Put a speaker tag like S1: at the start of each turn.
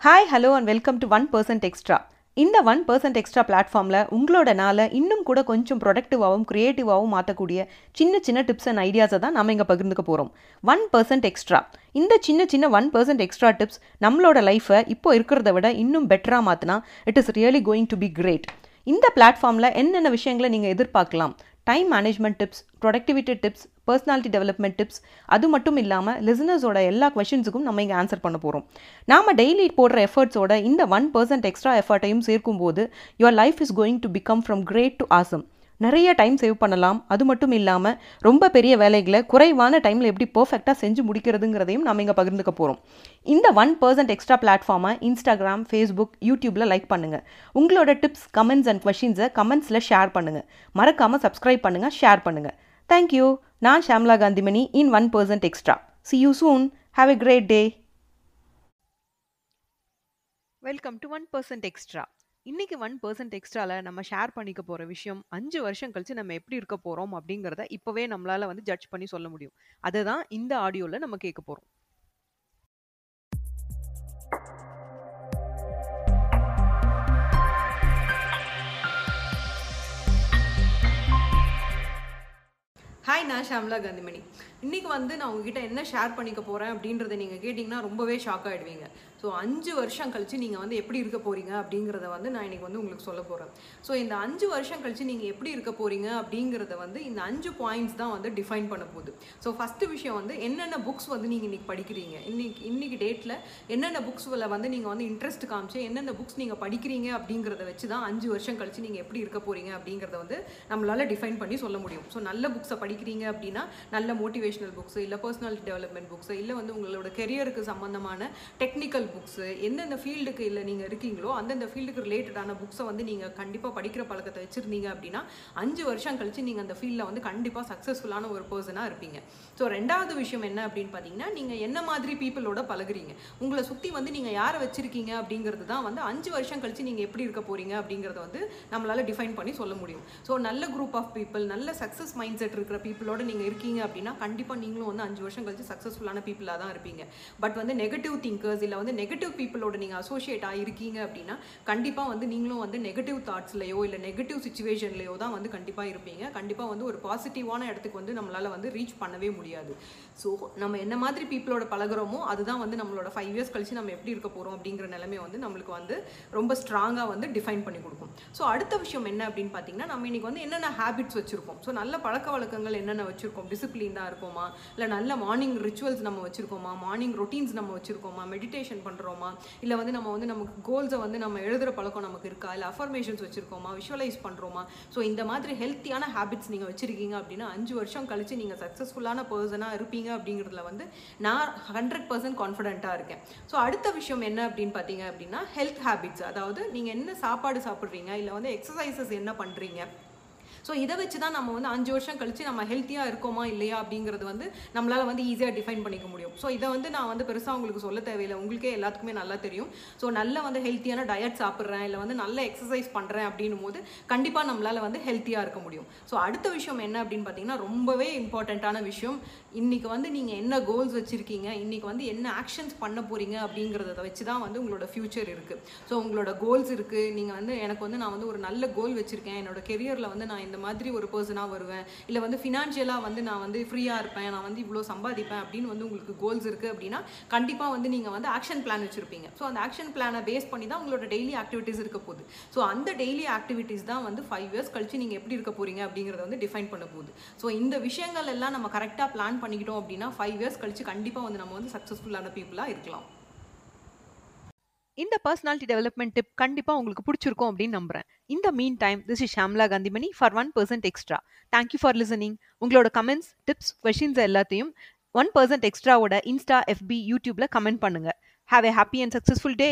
S1: Hi hello and welcome to one percent extra இந்த one percent extra பிளாட்ஃபார்மில் உங்களோட நாளை இன்னும் கூட கொஞ்சம் ப்ரொடக்டிவாகவும் க்ரியேட்டிவாகவும் மாற்றக்கூடிய சின்ன சின்ன டிப்ஸ் அண்ட் ஐடியாஸை தான் நம்ம இங்கே பகிர்ந்துக்க போகிறோம் ஒன் பர்சன்ட் எக்ஸ்ட்ரா இந்த சின்ன சின்ன ஒன் பர்சன்ட் எக்ஸ்ட்ரா டிப்ஸ் நம்மளோட லைஃப்பை இப்போ இருக்கிறத விட இன்னும் பெட்டராக மாற்றினா it is really going to be great இந்த பிளாட்ஃபார்மில் என்னென்ன விஷயங்களை நீங்கள் எதிர்பார்க்கலாம்? Time management tips productivity tips personality development tips அது மட்டும் இல்லாமல் லிசனர்ஸோட எல்லா கொஷின்ஸுக்கும் நம்ம இங்கே ஆன்சர் பண்ண போகிறோம் நாம் டெய்லி போடுற எஃபர்ட்ஸோட இந்த ஒன் பர்சன்ட் எக்ஸ்ட்ரா எஃபர்ட்டையும் சேர்க்கும்போது your life is going to become from great to awesome நிறைய டைம் சேவ் பண்ணலாம். அது மட்டும் இல்லாமல் ரொம்ப பெரிய வேலைகளை குறைவான டைமில் எப்படி பர்ஃபெக்டாக செஞ்சு முடிக்கிறதுங்கிறதையும் நம்ம இங்கே பகிர்ந்துக்க போகிறோம் இந்த ஒன் பர்சன்ட் எக்ஸ்ட்ரா பிளாட்ஃபார்மை இன்ஸ்டாகிராம் ஃபேஸ்புக் யூடியூப்பில் லைக் பண்ணுங்கள் உங்களோட டிப்ஸ் கமெண்ட்ஸ் அண்ட் கொஷின்ஸை கமெண்ட்ஸில் ஷேர் பண்ணுங்கள் மறக்காமல் சப்ஸ்கிரைப் பண்ணுங்கள் ஷேர் பண்ணுங்கள் தேங்க்யூ நான் Shamla Kanthimani in one percent extra. See you soon have a great day welcome to one percent extra இன்றைக்கி ஒன் பர்சன்ட் எக்ஸ்ட்ராவில் நம்ம ஷேர் பண்ணிக்க போகிற விஷயம் அஞ்சு வருஷம் கழித்து நம்ம எப்படி இருக்க போகிறோம் அப்படிங்கிறத இப்போவே நம்மளால் வந்து ஜட்ஜ் பண்ணி சொல்ல முடியும். அதை தான் இந்த ஆடியோவில் நம்ம கேட்க போகிறோம் ஹாய் நான் ஷாம்லா காந்திமணி. இன்றைக்கி வந்து நான் உங்ககிட்ட என்ன ஷேர் பண்ணிக்க போகிறேன் அப்படின்றத நீங்கள் கேட்டிங்கன்னா ரொம்பவே ஷாக் ஆகிடுவீங்க ஸோ அஞ்சு வருஷம் கழித்து நீங்கள் வந்து எப்படி இருக்க போகிறீங்க அப்படிங்கிறத வந்து நான் இன்றைக்கி வந்து உங்களுக்கு சொல்ல போகிறேன் ஸோ இந்த அஞ்சு வருஷம் கழித்து நீங்கள் எப்படி இருக்க போகிறீங்க அப்படிங்கிறத வந்து இந்த அஞ்சு பாயிண்ட்ஸ் தான் வந்து டிஃபைன் பண்ண போகுது. ஸோ ஃபஸ்ட்டு விஷயம் வந்து என்னென்ன புக்ஸ் வந்து நீங்கள் இன்றைக்கி படிக்கிறீங்க? இன்னைக்கு இன்றைக்கி டேட்டில் என்னென்ன புக்ஸில் வந்து நீங்கள் வந்து இன்ட்ரெஸ்ட் காமிச்சு என்னென்ன புக்ஸ் நீங்கள் படிக்கிறீங்க அப்படிங்கிறத வச்சு தான் அஞ்சு வருஷம் கழித்து நீங்கள் எப்படி இருக்க போகிறீங்க அப்படிங்கிறத வந்து நம்மளால் டிஃபைன் பண்ணி சொல்ல முடியும். ஸோ நல்ல புக்ஸை படிக்கிறீங்க அப்படின்னா நல்ல மோட்டிவேஷனல் புக்ஸ் இல்லை பர்சனாலிட்டி டெவலப்மெண்ட் புக்ஸ் இல்லை வந்து உங்களோட கெரியருக்கு சம்மந்தமான டெக்னிக்கல் புக்ஸு எந்தெந்த ஃபீல்டுக்கு இல்லை நீங்கள் இருக்கீங்களோ அந்தந்த ஃபீல்டுக்கு ரிலேட்டடான புக்ஸை வந்து நீங்கள் கண்டிப்பாக படிக்கிற பழக்கத்தை வச்சுருந்தீங்க அப்படின்னா அஞ்சு வருஷம் கழிச்சு நீங்கள் அந்த ஃபீல்டில் வந்து கண்டிப்பாக சக்ஸஸ்ஃபுல்லான ஒரு பர்சனாக இருப்பீங்க. ஸோ ரெண்டாவது விஷயம் என்ன அப்படின்னு பார்த்தீங்கன்னா நீங்கள் என்ன மாதிரி பீப்புளோட பழகுறீங்க? உங்களை சுற்றி வந்து நீங்கள் யாரை வச்சுருக்கீங்க அப்படிங்கிறது தான் வந்து அஞ்சு வருஷம் கழிச்சு நீங்கள் எப்படி இருக்க போகிறீங்க அப்படிங்கிறத வந்து நம்மளால் டிஃபைன் பண்ணி சொல்ல முடியும். ஸோ நல்ல குரூப் ஆஃப் பீப்புள் நல்ல சக்ஸஸ் மைண்ட் செட் இருக்கிற பீப்புளோட நீங்கள் இருக்கீங்க அப்படின்னா கண்டிப்பாக நீங்களும் வந்து அஞ்சு வருஷம் கழிச்சு சக்ஸஸ்ஃபுல்லான பீப்புளாக தான் இருப்பீங்க. பட் வந்து நெகட்டிவ் திங்கர்ஸ் இல்லை வந்து நெகட்டிவ் பீப்புளோட நீங்கள் அசோசியேட் ஆகிருக்கீங்க அப்படின்னா கண்டிப்பாக வந்து நீங்களும் வந்து நெகட்டிவ் தாட்ஸ்லையோ இல்லை நெகட்டிவ் சுச்சுவேஷன்லையோ தான் வந்து கண்டிப்பாக இருப்பீங்க. கண்டிப்பாக வந்து ஒரு பாசிட்டிவான இடத்துக்கு வந்து நம்மளால் வந்து ரீச் பண்ணவே முடியாது. ஸோ நம்ம என்ன மாதிரி பீப்புளோட பழகுறோமோ அதுதான் வந்து நம்மளோட ஃபைவ் இயர்ஸ் கழிச்சு நம்ம எப்படி இருக்க போகிறோம் அப்படிங்கிற நிலைமை வந்து நம்மளுக்கு வந்து ரொம்ப ஸ்ட்ராங்காக வந்து டிஃபைன் பண்ணி கொடுக்கும். ஸோ அடுத்த விஷயம் என்ன அப்படின்னு பார்த்தீங்கன்னா நம்ம இன்றைக்கி வந்து என்னென்ன ஹேபிட்ஸ் வச்சுருக்கோம்? ஸோ நல்ல பழக்க வழக்கங்கள் என்னென்ன வச்சுருக்கோம்? டிசிப்ளினாக இருக்கோமா? இல்லை நல்ல மார்னிங் ரிச்சுவல்ஸ் நம்ம வச்சுருக்கோமா? மார்னிங் ரொட்டீன்ஸ் நம்ம வச்சுருக்கோமா? மெடிடேஷன் பண்ணுறோமா இல்லை வந்து நம்ம வந்து நமக்கு கோல்ஸை வந்து நம்ம எழுதுகிற பழக்கம் நமக்கு இருக்கா? இல்லை அஃபர்மேஷன்ஸ் வச்சுருக்கோமா? விஷுவலைஸ் பண்ணுறோமா ஸோ இந்த மாதிரி ஹெல்த்தியான ஹேபிட்ஸ் நீங்கள் வச்சுருக்கீங்க அப்படின்னா அஞ்சு வருஷம் கழிச்சு நீங்கள் சக்ஸஸ்ஃபுல்லான பர்சனாக இருப்பீங்க அப்படிங்கிறதுல வந்து நான் ஹண்ட்ரட் பர்சன்ட் கான்ஃபிடென்ட்டாக இருக்கேன். ஸோ அடுத்த விஷயம் என்ன அப்படின்னு பார்த்தீங்க அப்படின்னா ஹெல்த் ஹேபிட்ஸ் அதாவது நீங்கள் என்ன சாப்பாடு சாப்பிட்றீங்க? இல்லை வந்து எக்ஸசைசஸ் என்ன பண்ணுறீங்க ஸோ இதை வச்சு தான் நம்ம வந்து அஞ்சு வருஷம் கழித்து நம்ம ஹெல்த்தியாக இருக்கோமா இல்லையா அப்படிங்கிறது வந்து நம்மளால் வந்து ஈஸியாக டிஃபைன் பண்ணிக்க முடியும். ஸோ இதை வந்து நான் வந்து பெருசாக உங்களுக்கு சொல்ல தேவையில்லை. உங்களுக்கே எல்லாத்துக்குமே நல்லா தெரியும். ஸோ நல்ல வந்து ஹெல்த்தியான டயட் சாப்பிட்றேன் இல்லை வந்து நல்ல எக்ஸசைஸ் பண்ணுறேன் அப்படின்னும் போது கண்டிப்பாக நம்மளால் வந்து ஹெல்த்தியாக இருக்க முடியும். ஸோ அடுத்த விஷயம் என்ன அப்படின்னு பார்த்தீங்கன்னா ரொம்பவே இம்பார்ட்டண்ட்டான விஷயம். இன்றைக்கி வந்து நீங்கள் என்ன கோல்ஸ் வச்சுருக்கீங்க? இன்றைக்கி வந்து என்ன ஆக்ஷன்ஸ் பண்ண போகிறீங்க அப்படிங்கிறத வச்சு தான் வந்து உங்களோட ஃப்யூச்சர் இருக்குது ஸோ உங்களோட கோல்ஸ் இருக்குது நீங்கள் வந்து எனக்கு வந்து நான் வந்து ஒரு நல்ல கோல் வச்சுருக்கேன். என்னோட கெரியரில் வந்து நான் இந்த மாதிரி ஒரு பர்சனாக வருவேன். இல்லை வந்து ஃபினான்ஷியலாக வந்து நான் வந்து ஃப்ரீயாக இருப்பேன். நான் வந்து இவ்வளோ சம்பாதிப்பேன் அப்படின்னு வந்து உங்களுக்கு கோல்ஸ் இருக்குது அப்படின்னா கண்டிப்பாக வந்து நீங்கள் வந்து ஆக்ஷன் பிளான் வச்சுருப்பீங்க. ஸோ அந்த ஆக்ஷன் பிளானை பேஸ் பண்ணி தான் உங்களோட டெய்லி ஆக்டிவிட்டீஸ் இருக்க போகுது. ஸோ அந்த டெய்லி ஆக்டிவிட்டீஸ் தான் வந்து ஃபைவ் இயர்ஸ் கழிச்சு நீங்கள் எப்படி இருக்க போகிறீங்க அப்படிங்கிறத வந்து டிஃபைன் பண்ண போகுது. ஸோ இந்த விஷயங்கள் எல்லாம் நம்ம கரெக்டாக பிளான் பண்ணிக்கிட்டோம் அப்படின்னா ஃபைவ் இயர்ஸ் கழிச்சு கண்டிப்பாக வந்து நம்ம வந்து சக்ஸஸ்ஃபுல்லான பீப்புளாக இருக்கலாம். இந்த பர்சனாலிட்டி டெவலப்மெண்ட் டிப் கண்டிப்பாக உங்களுக்கு பிடிச்சிருக்கும் அப்படின்னு நம்புறேன். இந்த meantime this is Shamla Kanthimani for one percent extra thank you for listening உங்களோட கமெண்ட்ஸ் டிப்ஸ் கொஷின்ஸ் எல்லாத்தையும் ஒன் பர்சன்ட் எக்ஸ்ட்ராவோட இன்ஸ்டா எஃபி யூடியூப்ல கமெண்ட் பண்ணுங்க. Have a happy and successful day